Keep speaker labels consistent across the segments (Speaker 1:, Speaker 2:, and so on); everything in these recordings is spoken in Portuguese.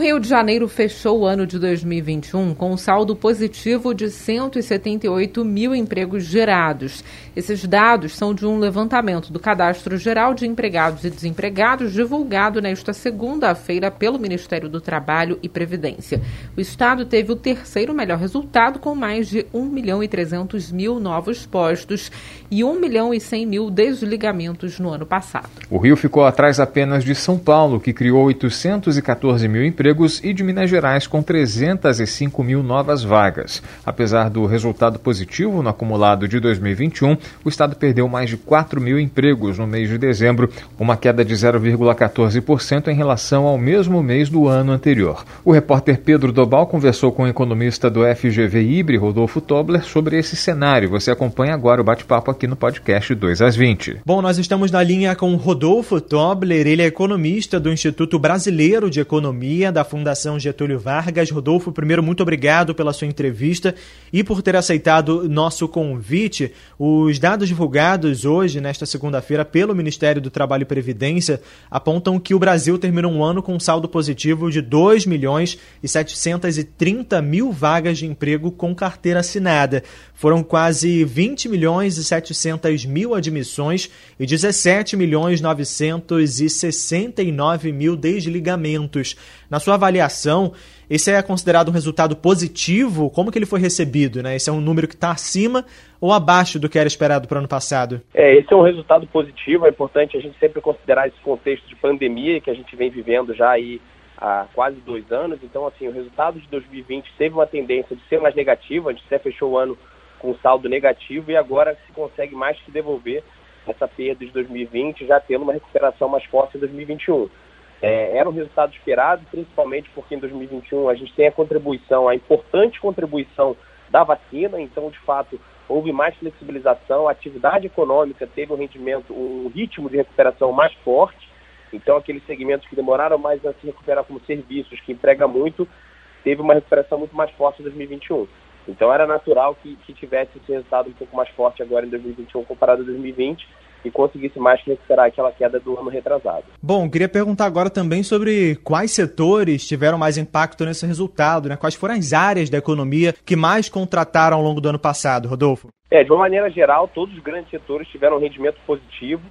Speaker 1: Rio de Janeiro fechou o ano de 2021 com um saldo positivo de 178 mil empregos gerados. Esses dados são de um levantamento do Cadastro Geral de Empregados e Desempregados, divulgado nesta segunda-feira pelo Ministério do Trabalho e Previdência. O Estado teve o terceiro melhor resultado, com mais de 1 milhão e 300 mil novos postos e 1 milhão e 100 mil desligamentos no ano passado.
Speaker 2: O Rio ficou atrás apenas de São Paulo, que criou 814 mil empregos empregos e de Minas Gerais, com 305 mil novas vagas. Apesar do resultado positivo no acumulado de 2021, o Estado perdeu mais de 4 mil empregos no mês de dezembro, uma queda de 0,14% em relação ao mesmo mês do ano anterior. O repórter Pedro Dobal conversou com o economista do FGV Ibre, Rodolfo Tobler, sobre esse cenário. Você acompanha agora o bate-papo aqui no podcast 2 às 20.
Speaker 3: Bom, nós estamos na linha com Rodolfo Tobler, ele é economista do Instituto Brasileiro de Economia da Fundação Getúlio Vargas. Rodolfo, primeiro, muito obrigado pela sua entrevista e por ter aceitado nosso convite. Os dados divulgados hoje, nesta segunda-feira, pelo Ministério do Trabalho e Previdência, apontam que o Brasil terminou um ano com um saldo positivo de 2 milhões e 730 mil vagas de emprego com carteira assinada. Foram quase 20 milhões e 700 mil admissões e 17 milhões 969 mil desligamentos. Na sua avaliação, esse é considerado um resultado positivo? Como que ele foi recebido? Né? Esse é um número que está acima ou abaixo do que era esperado para o ano passado?
Speaker 4: É, esse é um resultado positivo. É importante a gente sempre considerar esse contexto de pandemia que a gente vem vivendo já aí há quase dois anos. Então, assim, o resultado de 2020 teve uma tendência de ser mais negativo. A gente até fechou o ano com saldo negativo e agora se consegue mais que devolver essa perda de 2020, já tendo uma recuperação mais forte em 2021. É, era um resultado esperado, principalmente porque em 2021 a gente tem a contribuição, a importante contribuição da vacina, então de fato houve mais flexibilização, a atividade econômica teve um rendimento, um ritmo de recuperação mais forte, então aqueles segmentos que demoraram mais a se recuperar como serviços, que emprega muito, teve uma recuperação muito mais forte em 2021. Então era natural que, que tivesse esse resultado um pouco mais forte agora em 2021 comparado a 2020, e conseguisse mais que recuperar aquela queda do ano retrasado.
Speaker 3: Bom, queria perguntar agora também sobre quais setores tiveram mais impacto nesse resultado, né? Quais foram as áreas da economia que mais contrataram ao longo do ano passado, Rodolfo?
Speaker 4: É, de uma maneira geral, todos os grandes setores tiveram um rendimento positivo,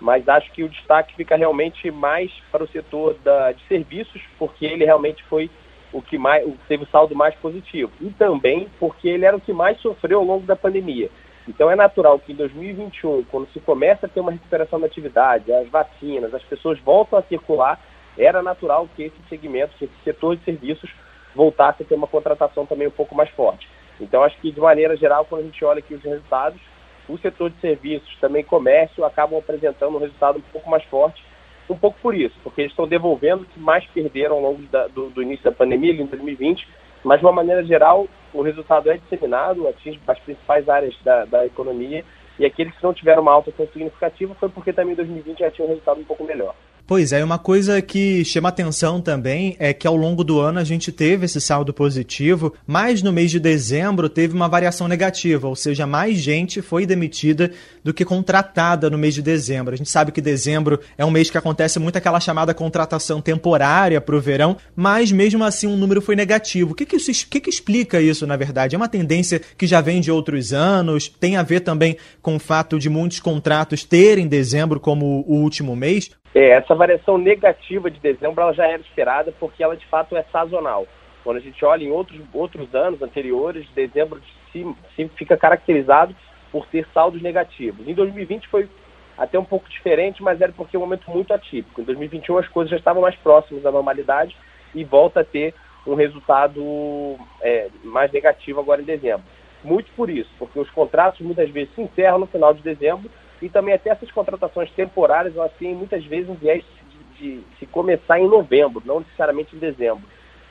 Speaker 4: mas acho que o destaque fica realmente mais para o setor da, de serviços, porque ele realmente foi o que mais teve o saldo mais positivo. E também porque ele era o que mais sofreu ao longo da pandemia. Então é natural que em 2021, quando se começa a ter uma recuperação da atividade, as vacinas, as pessoas voltam a circular, era natural que esse segmento, que esse setor de serviços voltasse a ter uma contratação também um pouco mais forte. Então acho que de maneira geral, quando a gente olha aqui os resultados, o setor de serviços, também comércio, acabam apresentando um resultado um pouco mais forte, um pouco por isso, porque eles estão devolvendo o que mais perderam ao longo da, do, do início da pandemia, em 2020, mas, de uma maneira geral, o resultado é disseminado, atinge as principais áreas da, da economia, e aqueles que não tiveram uma alta tão significativa foi porque também em 2020 já tinha um resultado um pouco melhor.
Speaker 3: Pois é, uma coisa que chama atenção também é que ao longo do ano a gente teve esse saldo positivo, mas no mês de dezembro teve uma variação negativa, ou seja, mais gente foi demitida do que contratada no mês de dezembro. A gente sabe que dezembro é um mês que acontece muito aquela chamada contratação temporária para o verão, mas mesmo assim um número foi negativo. O que que, isso, que, que explica isso, na verdade? É uma tendência que já vem de outros anos, tem a ver também com o fato de muitos contratos terem dezembro como o último mês?
Speaker 4: É, essa variação negativa de dezembro ela já era esperada porque ela de fato é sazonal. Quando a gente olha em outros, outros anos anteriores, dezembro se, fica caracterizado por ter saldos negativos. Em 2020 foi até um pouco diferente, mas era porque é um momento muito atípico. Em 2021 as coisas já estavam mais próximas da normalidade e volta a ter um resultado é, mais negativo agora em dezembro. Muito por isso, porque os contratos muitas vezes se encerram no final de dezembro e também até essas contratações temporárias, elas têm muitas vezes um viés de, de se começar em novembro, não necessariamente em dezembro.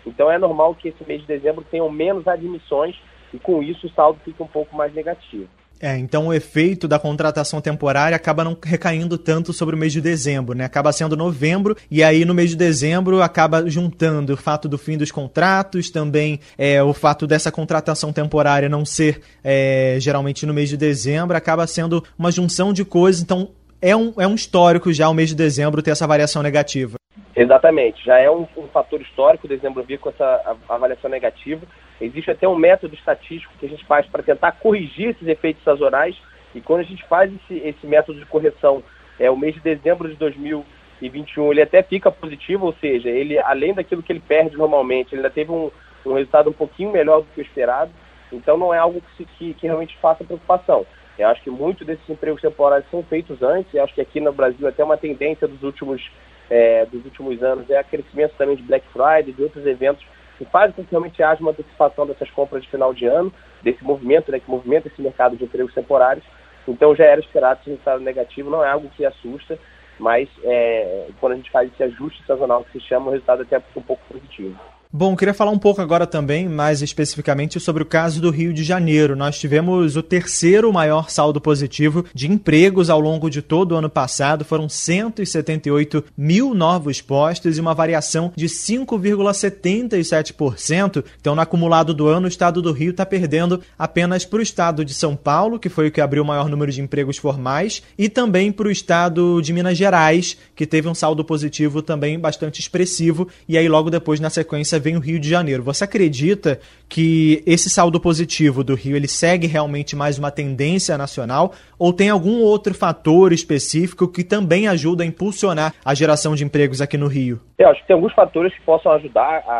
Speaker 4: Então é normal que esse mês de dezembro tenham menos admissões e com isso o saldo fica um pouco mais negativo.
Speaker 3: É, então o efeito da contratação temporária acaba não recaindo tanto sobre o mês de dezembro, né? Acaba sendo novembro e aí no mês de dezembro acaba juntando o fato do fim dos contratos, também é, o fato dessa contratação temporária não ser é, geralmente no mês de dezembro, acaba sendo uma junção de coisas, então é um, é um histórico já o mês de dezembro ter essa variação negativa.
Speaker 4: Exatamente, já é um, um fator histórico dezembro vir com essa avaliação negativa. Existe até um método estatístico que a gente faz para tentar corrigir esses efeitos sazonais. E quando a gente faz esse, esse método de correção, é o mês de dezembro de 2021, ele até fica positivo, ou seja, ele além daquilo que ele perde normalmente, ele ainda teve um, um resultado um pouquinho melhor do que o esperado. Então não é algo que, que, que realmente faça preocupação. Eu acho que muitos desses empregos temporários são feitos antes. Eu acho que aqui no Brasil até uma tendência dos últimos é, dos últimos anos é o crescimento também de Black Friday, de outros eventos que fazem com que realmente haja uma antecipação dessas compras de final de ano, desse movimento, né, que movimenta esse mercado de empregos temporários. Então já era esperado esse resultado negativo, não é algo que assusta, mas é, quando a gente faz esse ajuste sazonal que se chama, o resultado até fica um pouco positivo.
Speaker 3: Bom, queria falar um pouco agora também, mais especificamente, sobre o caso do Rio de Janeiro. Nós tivemos o terceiro maior saldo positivo de empregos ao longo de todo o ano passado. Foram 178 mil novos postos e uma variação de 5,77%. Então, no acumulado do ano, o estado do Rio está perdendo apenas para o estado de São Paulo, que foi o que abriu o maior número de empregos formais, e também para o estado de Minas Gerais, que teve um saldo positivo também bastante expressivo. E aí, logo depois, na sequência, vem o Rio de Janeiro. Você acredita que esse saldo positivo do Rio ele segue realmente mais uma tendência nacional ou tem algum outro fator específico que também ajuda a impulsionar a geração de empregos aqui no Rio?
Speaker 4: Eu acho que tem alguns fatores que possam ajudar a,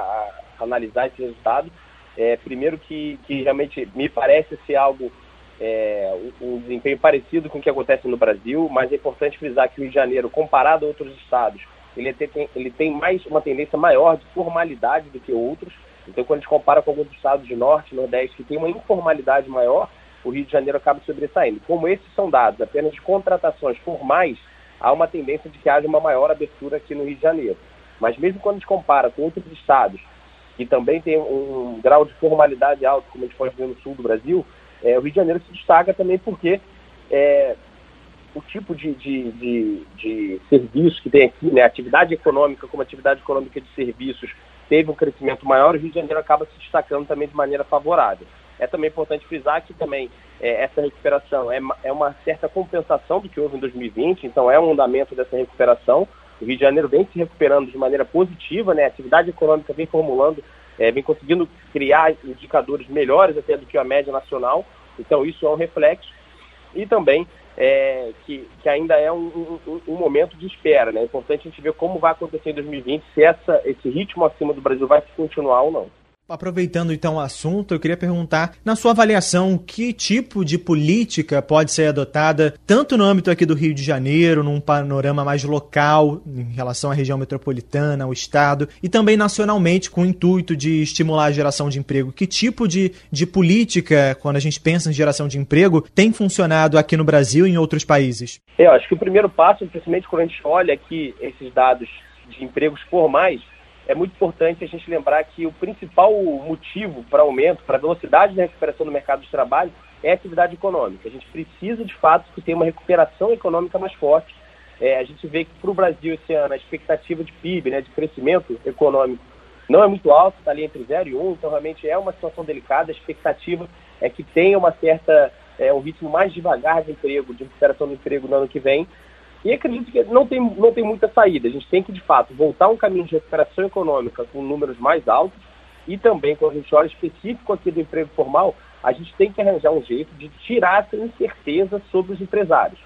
Speaker 4: a analisar esse resultado. É, primeiro que, que realmente me parece ser algo é, um, um desempenho parecido com o que acontece no Brasil, mas é importante frisar que o Rio de Janeiro, comparado a outros estados, ele tem, ele tem mais uma tendência maior de formalidade do que outros. Então, quando a gente compara com alguns estados de norte, nordeste, que tem uma informalidade maior, o Rio de Janeiro acaba sobressaindo. Como esses são dados apenas de contratações formais, há uma tendência de que haja uma maior abertura aqui no Rio de Janeiro. Mas mesmo quando a gente compara com outros estados, que também tem um grau de formalidade alto, como a gente pode ver no sul do Brasil, é, o Rio de Janeiro se destaca também porque é, o tipo de, de, de, de serviço que tem aqui, né, atividade econômica como atividade econômica de serviços, teve um crescimento maior, o Rio de Janeiro acaba se destacando também de maneira favorável. É também importante frisar que também é, essa recuperação é, é uma certa compensação do que houve em 2020, então é um andamento dessa recuperação. O Rio de Janeiro vem se recuperando de maneira positiva, né? a atividade econômica vem formulando, é, vem conseguindo criar indicadores melhores até do que a média nacional, então isso é um reflexo. E também é, que, que, ainda é um, um, um, momento de espera. Né? É importante a gente ver como vai acontecer em 2020, se essa, esse ritmo acima do Brasil vai continuar ou não.
Speaker 3: Aproveitando então o assunto, eu queria perguntar, na sua avaliação, que tipo de política pode ser adotada, tanto no âmbito aqui do Rio de Janeiro, num panorama mais local, em relação à região metropolitana, ao Estado, e também nacionalmente, com o intuito de estimular a geração de emprego? Que tipo de, de política, quando a gente pensa em geração de emprego, tem funcionado aqui no Brasil e em outros países?
Speaker 4: Eu acho que o primeiro passo, principalmente quando a gente olha aqui esses dados de empregos formais, é muito importante a gente lembrar que o principal motivo para aumento, para a velocidade da recuperação do mercado de trabalho é a atividade econômica. A gente precisa, de fato, que tenha uma recuperação econômica mais forte. É, a gente vê que para o Brasil esse ano a expectativa de PIB, né, de crescimento econômico, não é muito alta, está ali entre 0 e 1, então realmente é uma situação delicada. A expectativa é que tenha uma certa, é, um ritmo mais devagar de emprego, de recuperação do emprego no ano que vem, e acredito que não tem, não tem muita saída. A gente tem que, de fato, voltar um caminho de recuperação econômica com números mais altos e também, quando a gente olha específico aqui do emprego formal, a gente tem que arranjar um jeito de tirar essa incerteza sobre os empresários.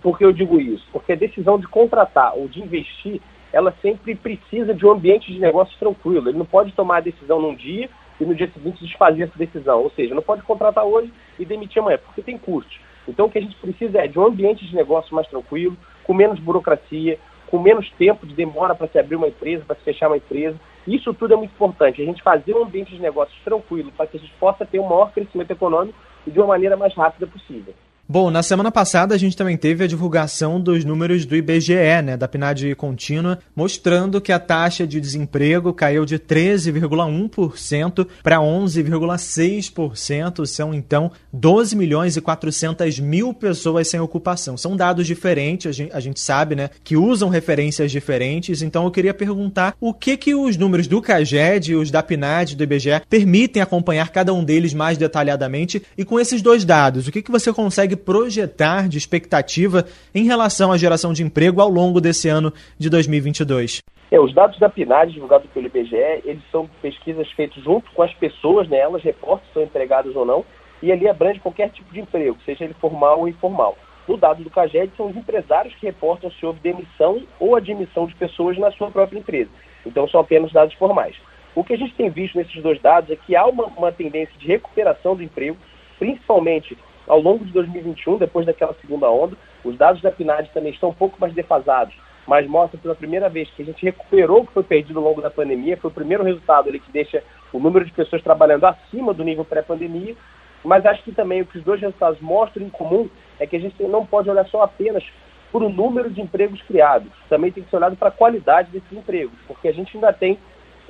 Speaker 4: Por que eu digo isso? Porque a decisão de contratar ou de investir, ela sempre precisa de um ambiente de negócio tranquilo. Ele não pode tomar a decisão num dia e no dia seguinte desfazer essa decisão. Ou seja, não pode contratar hoje e demitir amanhã, porque tem custos. Então, o que a gente precisa é de um ambiente de negócio mais tranquilo, com menos burocracia, com menos tempo de demora para se abrir uma empresa, para se fechar uma empresa. Isso tudo é muito importante. A gente fazer um ambiente de negócios tranquilo para que a gente possa ter um maior crescimento econômico e de uma maneira mais rápida possível.
Speaker 3: Bom, na semana passada a gente também teve a divulgação dos números do IBGE, né, da PNAD contínua, mostrando que a taxa de desemprego caiu de 13,1% para 11,6%. São então 12 milhões e 400 mil pessoas sem ocupação. São dados diferentes, a gente, a gente sabe, né, que usam referências diferentes. Então eu queria perguntar o que que os números do CAGED e os da PNAD do IBGE permitem acompanhar cada um deles mais detalhadamente e com esses dois dados, o que que você consegue projetar de expectativa em relação à geração de emprego ao longo desse ano de 2022?
Speaker 4: É, os dados da PNAD divulgados pelo IBGE, eles são pesquisas feitas junto com as pessoas, né? elas reportam se são empregadas ou não, e ali abrange qualquer tipo de emprego, seja ele formal ou informal. No dado do CAGED, são os empresários que reportam se houve demissão ou admissão de pessoas na sua própria empresa. Então, são apenas dados formais. O que a gente tem visto nesses dois dados é que há uma, uma tendência de recuperação do emprego, principalmente ao longo de 2021, depois daquela segunda onda. Os dados da PNAD também estão um pouco mais defasados, mas mostra pela primeira vez que a gente recuperou o que foi perdido ao longo da pandemia. Foi o primeiro resultado ali que deixa o número de pessoas trabalhando acima do nível pré-pandemia. Mas acho que também o que os dois resultados mostram em comum é que a gente não pode olhar só apenas por o número de empregos criados. Também tem que ser olhado para a qualidade desses empregos, porque a gente ainda tem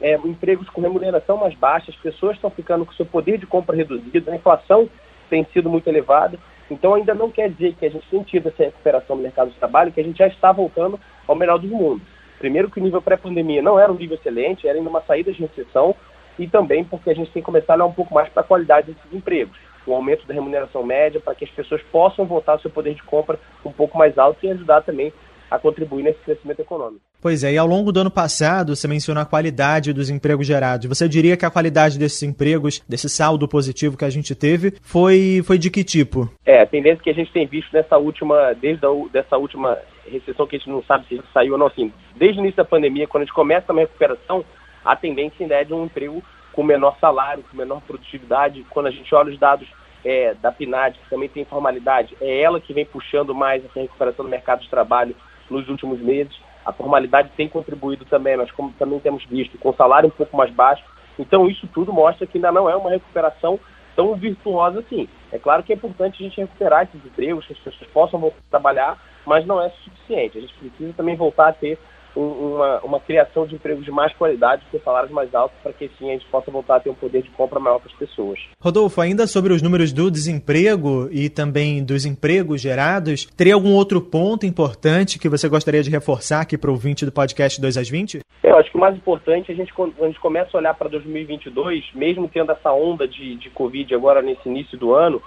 Speaker 4: é, empregos com remuneração mais baixa, as pessoas estão ficando com seu poder de compra reduzido, a inflação tem sido muito elevada. Então, ainda não quer dizer que a gente tem tido essa recuperação do mercado de trabalho, que a gente já está voltando ao melhor dos mundos. Primeiro, que o nível pré-pandemia não era um nível excelente, era ainda uma saída de recessão, e também porque a gente tem que começar a olhar um pouco mais para a qualidade desses empregos. O aumento da remuneração média, para que as pessoas possam voltar ao seu poder de compra um pouco mais alto e ajudar também a contribuir nesse crescimento econômico.
Speaker 3: Pois é, e ao longo do ano passado, você mencionou a qualidade dos empregos gerados. Você diria que a qualidade desses empregos, desse saldo positivo que a gente teve, foi, foi de que tipo?
Speaker 4: É, a tendência que a gente tem visto nessa última, desde a dessa última recessão que a gente não sabe se saiu ou não, assim, desde o início da pandemia, quando a gente começa uma recuperação, a tendência ainda é de um emprego com menor salário, com menor produtividade. Quando a gente olha os dados é, da PNAD, que também tem formalidade, é ela que vem puxando mais essa recuperação do mercado de trabalho nos últimos meses. A formalidade tem contribuído também, mas como também temos visto, com salário um pouco mais baixo. Então, isso tudo mostra que ainda não é uma recuperação tão virtuosa assim. É claro que é importante a gente recuperar esses empregos, que as pessoas possam voltar a trabalhar, mas não é suficiente. A gente precisa também voltar a ter uma, uma criação de empregos de mais qualidade, com salários mais altos, para que assim a gente possa voltar a ter um poder de compra maior para as pessoas.
Speaker 3: Rodolfo, ainda sobre os números do desemprego e também dos empregos gerados, teria algum outro ponto importante que você gostaria de reforçar aqui para o ouvinte do podcast 2 às 20?
Speaker 4: Eu acho que o mais importante, a gente, quando a gente começa a olhar para 2022, mesmo tendo essa onda de, de Covid agora nesse início do ano,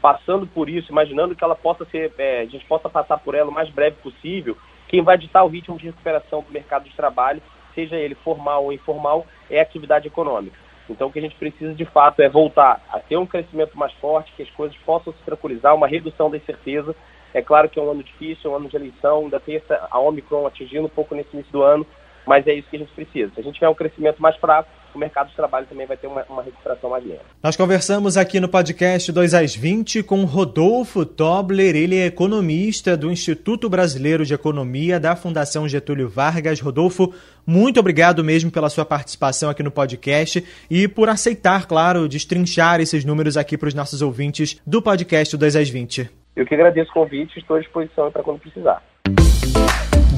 Speaker 4: passando por isso, imaginando que ela possa ser, é, a gente possa passar por ela o mais breve possível, quem vai ditar o ritmo de recuperação do mercado de trabalho, seja ele formal ou informal, é a atividade econômica. Então, o que a gente precisa de fato é voltar a ter um crescimento mais forte, que as coisas possam se tranquilizar, uma redução da incerteza. É claro que é um ano difícil, é um ano de eleição, ainda tem essa, a Omicron atingindo um pouco nesse início do ano, mas é isso que a gente precisa. Se a gente tiver um crescimento mais fraco, o mercado de trabalho também vai ter uma, uma recuperação mais lenta.
Speaker 3: Nós conversamos aqui no podcast 2 às 20 com Rodolfo Tobler, ele é economista do Instituto Brasileiro de Economia da Fundação Getúlio Vargas. Rodolfo, muito obrigado mesmo pela sua participação aqui no podcast e por aceitar, claro, destrinchar esses números aqui para os nossos ouvintes do podcast 2 às 20.
Speaker 4: Eu que agradeço o convite, estou à disposição para quando precisar.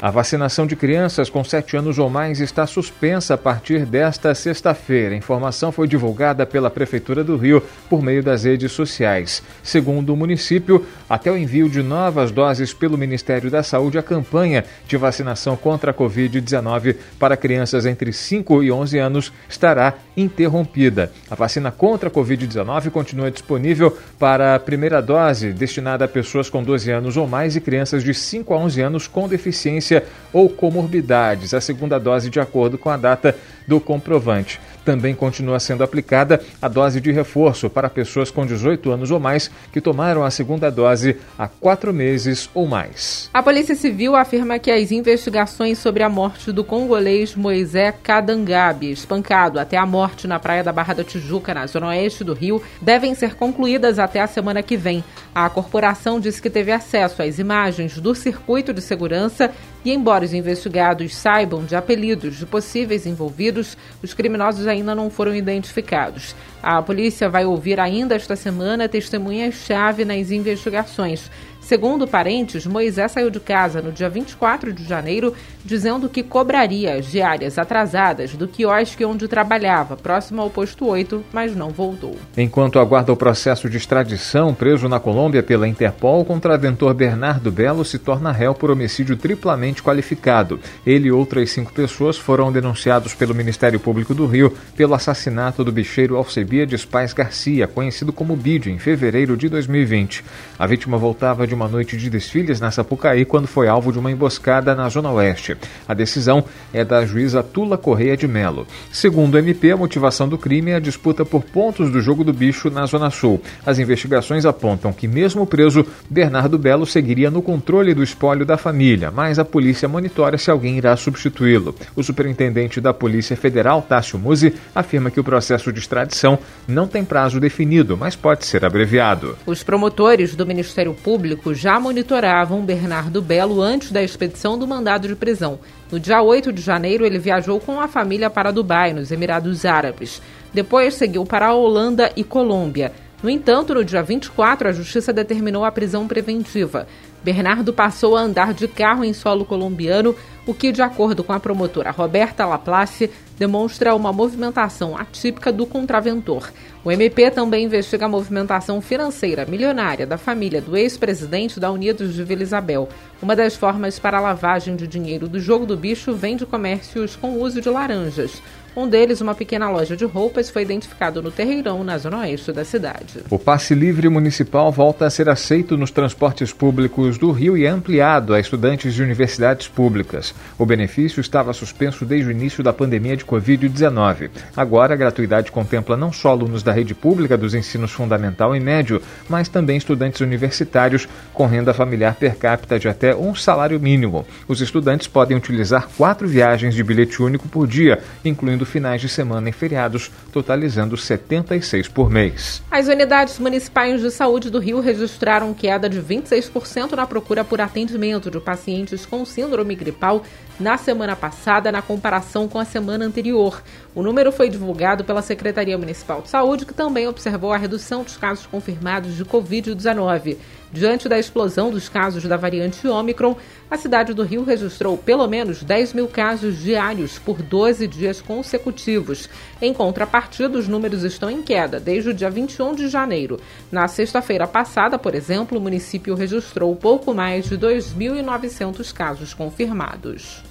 Speaker 2: A vacinação de crianças com 7 anos ou mais está suspensa a partir desta sexta-feira. A informação foi divulgada pela Prefeitura do Rio por meio das redes sociais. Segundo o município, até o envio de novas doses pelo Ministério da Saúde, a campanha de vacinação contra a Covid-19 para crianças entre 5 e 11 anos estará interrompida. A vacina contra a Covid-19 continua disponível para a primeira dose, destinada a pessoas com 12 anos ou mais e crianças de 5 a 11 anos com deficiência ou comorbidades, a segunda dose de acordo com a data do comprovante. Também continua sendo aplicada a dose de reforço para pessoas com 18 anos ou mais que tomaram a segunda dose há quatro meses ou mais.
Speaker 1: A Polícia Civil afirma que as investigações sobre a morte do congolês Moisés Kadangabi, espancado até a morte na praia da Barra da Tijuca, na zona oeste do Rio, devem ser concluídas até a semana que vem. A corporação disse que teve acesso às imagens do circuito de segurança e, embora os investigados saibam de apelidos de possíveis envolvidos, os criminosos ainda não foram identificados. A polícia vai ouvir ainda esta semana testemunhas-chave nas investigações. Segundo parentes, Moisés saiu de casa no dia 24 de janeiro dizendo que cobraria as diárias atrasadas do quiosque onde trabalhava, próximo ao posto 8, mas não voltou.
Speaker 2: Enquanto aguarda o processo de extradição, preso na Colômbia pela Interpol, o contraventor Bernardo Belo se torna réu por homicídio triplamente qualificado. Ele e outras cinco pessoas foram denunciados pelo Ministério Público do Rio pelo assassinato do bicheiro Alcebiades Paz Garcia, conhecido como Bid, em fevereiro de 2020. A vítima voltava de uma noite de desfiles na Sapucaí quando foi alvo de uma emboscada na Zona Oeste. A decisão é da juíza Tula Correia de Melo. Segundo o MP, a motivação do crime é a disputa por pontos do jogo do bicho na Zona Sul. As investigações apontam que, mesmo preso, Bernardo Belo seguiria no controle do espólio da família, mas a polícia monitora se alguém irá substituí-lo. O superintendente da Polícia Federal, Tássio Musi, afirma que o processo de extradição não tem prazo definido, mas pode ser abreviado.
Speaker 1: Os promotores do Ministério Público já monitoravam Bernardo Belo antes da expedição do mandado de prisão. No dia 8 de janeiro, ele viajou com a família para Dubai, nos Emirados Árabes. Depois seguiu para a Holanda e Colômbia. No entanto, no dia 24, a justiça determinou a prisão preventiva. Bernardo passou a andar de carro em solo colombiano, o que, de acordo com a promotora Roberta Laplace, demonstra uma movimentação atípica do contraventor. O MP também investiga a movimentação financeira milionária da família do ex-presidente da Unidos de Vila Isabel. Uma das formas para a lavagem de dinheiro do jogo do bicho vem de comércios com uso de laranjas. Um deles, uma pequena loja de roupas, foi identificado no Terreirão, na zona oeste da cidade.
Speaker 2: O passe livre municipal volta a ser aceito nos transportes públicos do Rio e é ampliado a estudantes de universidades públicas. O benefício estava suspenso desde o início da pandemia de Covid-19. Agora, a gratuidade contempla não só alunos da rede pública dos ensinos fundamental e médio, mas também estudantes universitários com renda familiar per capita de até um salário mínimo. Os estudantes podem utilizar quatro viagens de bilhete único por dia, incluindo finais de semana e feriados, totalizando 76 por mês.
Speaker 1: As unidades municipais de saúde do Rio registraram queda de 26% na procura por atendimento de pacientes com síndrome gripal na semana passada, na comparação com a semana anterior. O número foi divulgado pela Secretaria Municipal de Saúde, que também observou a redução dos casos confirmados de Covid-19. Diante da explosão dos casos da variante Ômicron, a cidade do Rio registrou pelo menos 10 mil casos diários por 12 dias consecutivos. Em contrapartida, os números estão em queda desde o dia 21 de janeiro. Na sexta-feira passada, por exemplo, o município registrou pouco mais de 2.900 casos confirmados.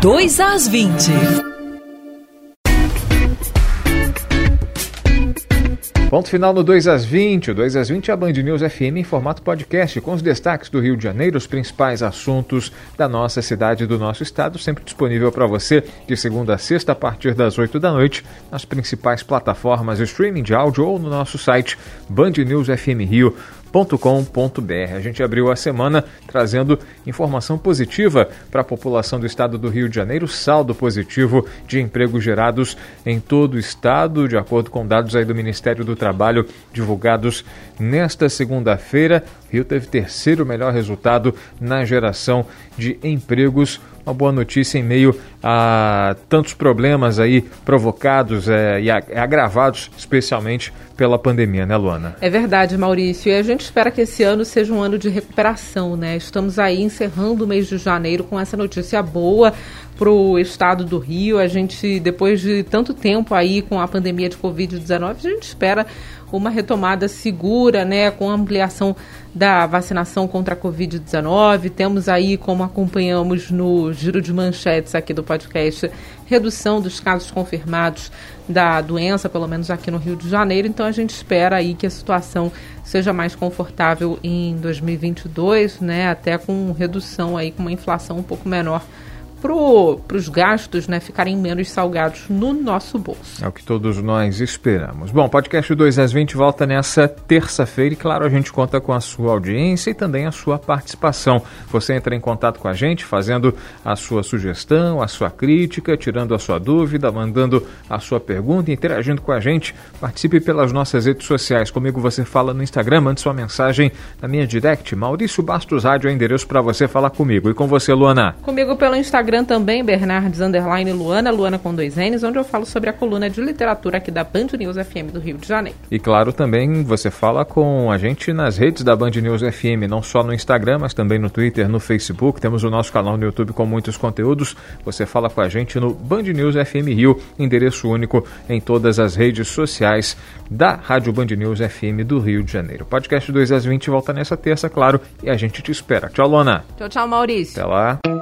Speaker 5: 2 às 20.
Speaker 2: Ponto final no 2 às 20. O 2 às 20 é a Band News FM em formato podcast, com os destaques do Rio de Janeiro, os principais assuntos da nossa cidade e do nosso estado, sempre disponível para você de segunda a sexta a partir das 8 da noite, nas principais plataformas de streaming de áudio ou no nosso site Band News FM Rio com.br. A gente abriu a semana trazendo informação positiva para a população do estado do Rio de Janeiro, saldo positivo de empregos gerados em todo o estado, de acordo com dados aí do Ministério do Trabalho divulgados nesta segunda-feira. Rio teve terceiro melhor resultado na geração de empregos uma boa notícia em meio a tantos problemas aí provocados é, e agravados, especialmente pela pandemia, né, Luana?
Speaker 1: É verdade, Maurício. E a gente espera que esse ano seja um ano de recuperação, né? Estamos aí encerrando o mês de janeiro com essa notícia boa para o estado do Rio. A gente, depois de tanto tempo aí com a pandemia de Covid-19, a gente espera uma retomada segura, né, com ampliação da vacinação contra a Covid-19. Temos aí, como acompanhamos no giro de manchetes aqui do podcast, redução dos casos confirmados da doença, pelo menos aqui no Rio de Janeiro. Então a gente espera aí que a situação seja mais confortável em 2022, né, até com redução aí, com uma inflação um pouco menor para os gastos né, ficarem menos salgados no nosso bolso.
Speaker 2: É o que todos nós esperamos. Bom, podcast 2 às 20 volta nessa terça-feira e, claro, a gente conta com a sua audiência e também a sua participação. Você entra em contato com a gente fazendo a sua sugestão, a sua crítica, tirando a sua dúvida, mandando a sua pergunta, interagindo com a gente. Participe pelas nossas redes sociais. Comigo você fala no Instagram, mande sua mensagem na minha direct. Maurício Bastos Rádio é endereço para você falar comigo. E com você, Luana?
Speaker 1: Comigo pelo Instagram também, Bernardes Underline Luana, Luana com dois N's, onde eu falo sobre a coluna de literatura aqui da Band News FM do Rio de Janeiro.
Speaker 2: E claro, também você fala com a gente nas redes da Band News FM, não só no Instagram, mas também no Twitter, no Facebook. Temos o nosso canal no YouTube com muitos conteúdos. Você fala com a gente no Band News FM Rio, endereço único em todas as redes sociais da Rádio Band News FM do Rio de Janeiro. Podcast 2 às 20 volta nessa terça, claro, e a gente te espera. Tchau, Lona.
Speaker 1: Tchau, tchau, Maurício.
Speaker 2: Até lá.